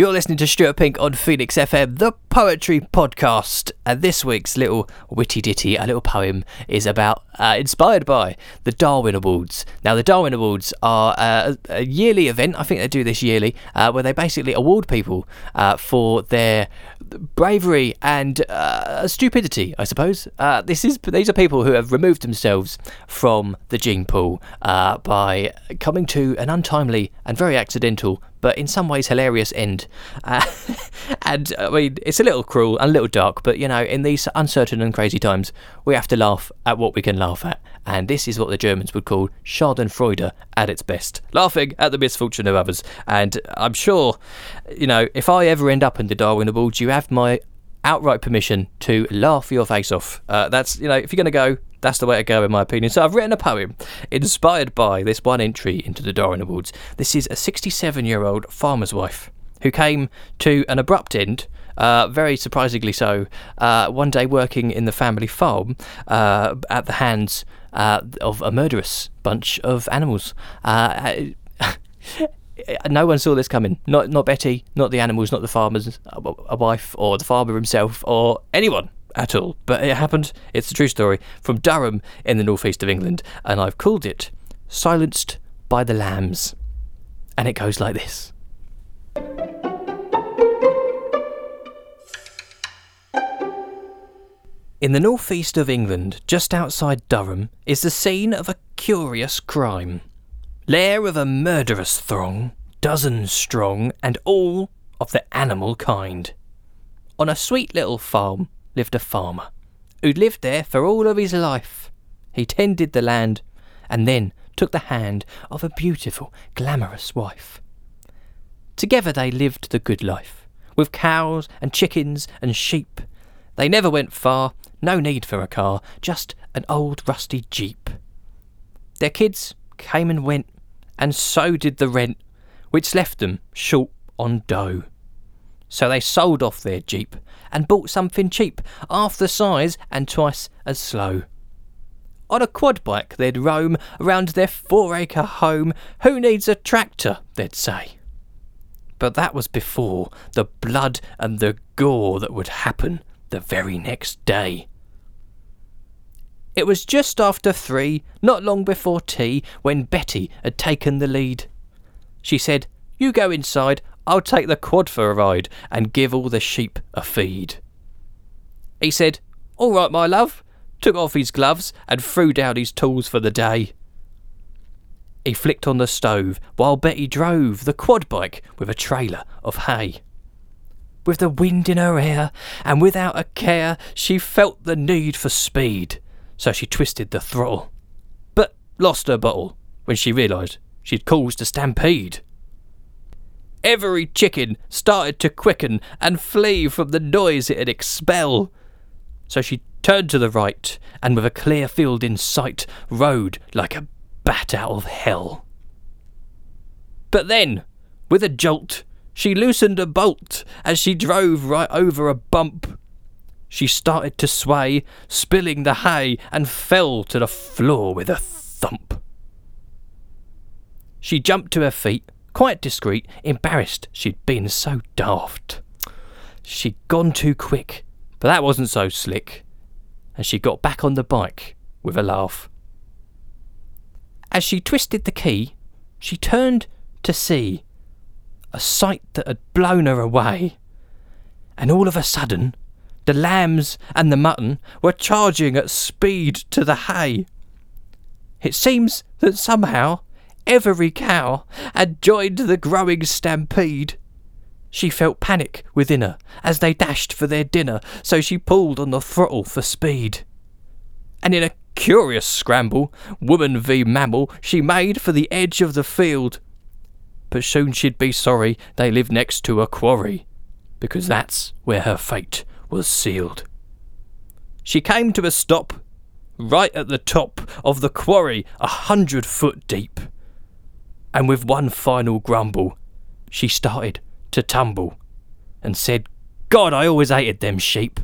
You're listening to Stuart Pink on Phoenix FM, the poetry podcast. And this week's little witty ditty, a little poem, is about, uh, inspired by the Darwin Awards. Now, the Darwin Awards are uh, a yearly event, I think they do this yearly, uh, where they basically award people uh, for their bravery and uh, stupidity, I suppose. Uh, this is These are people who have removed themselves from the gene pool by coming to an untimely and very accidental but in some ways hilarious end. Uh, and I mean, it's a little cruel and a little dark, but you know, in these uncertain and crazy times, we have to laugh at what we can laugh at. And this is what the Germans would call Schadenfreude at its best, laughing at the misfortune of others. And I'm sure, you know, if I ever end up in the Darwin Awards, you have my outright permission to laugh your face off. Uh, that's, you know, if you're going to go, that's the way to go, in my opinion. So I've written a poem inspired by this one entry into the Darwin Awards. This is a 67 year old farmer's wife who came to an abrupt end. Uh, very surprisingly so, uh, one day working in the family farm uh, at the hands uh, of a murderous bunch of animals. Uh, no one saw this coming. Not not Betty, not the animals, not the farmers, a wife, or the farmer himself, or anyone at all. But it happened. It's a true story from Durham in the northeast of England, and I've called it Silenced by the Lambs. And it goes like this. In the northeast of England, just outside Durham, is the scene of a curious crime. Lair of a murderous throng, dozens strong, and all of the animal kind. On a sweet little farm lived a farmer who'd lived there for all of his life. He tended the land and then took the hand of a beautiful, glamorous wife. Together they lived the good life, with cows and chickens and sheep. They never went far, no need for a car, just an old rusty jeep. Their kids came and went, and so did the rent, which left them short on dough. So they sold off their jeep and bought something cheap, half the size and twice as slow. On a quad bike, they'd roam around their four acre home. Who needs a tractor? they'd say. But that was before the blood and the gore that would happen the very next day. It was just after three, not long before tea, when Betty had taken the lead. She said, You go inside, I'll take the quad for a ride and give all the sheep a feed. He said, All right, my love, took off his gloves and threw down his tools for the day. He flicked on the stove while Betty drove the quad bike with a trailer of hay. With the wind in her hair and without a care, she felt the need for speed, so she twisted the throttle, but lost her bottle when she realised she'd caused a stampede. Every chicken started to quicken and flee from the noise it had expel. So she turned to the right, and with a clear field in sight, rode like a bat out of hell. But then, with a jolt, she loosened a bolt as she drove right over a bump. She started to sway, spilling the hay, and fell to the floor with a thump. She jumped to her feet, quite discreet, embarrassed she'd been so daft. She'd gone too quick, but that wasn't so slick, and she got back on the bike with a laugh. As she twisted the key, she turned to see a sight that had blown her away. And all of a sudden, the lambs and the mutton were charging at speed to the hay. It seems that somehow every cow had joined the growing stampede. She felt panic within her as they dashed for their dinner, so she pulled on the throttle for speed. And in a curious scramble, woman v mammal, she made for the edge of the field. But soon she'd be sorry they lived next to a quarry, because that's where her fate was sealed. She came to a stop right at the top of the quarry, a hundred foot deep and with one final grumble, she started to tumble and said, God, I always hated them sheep.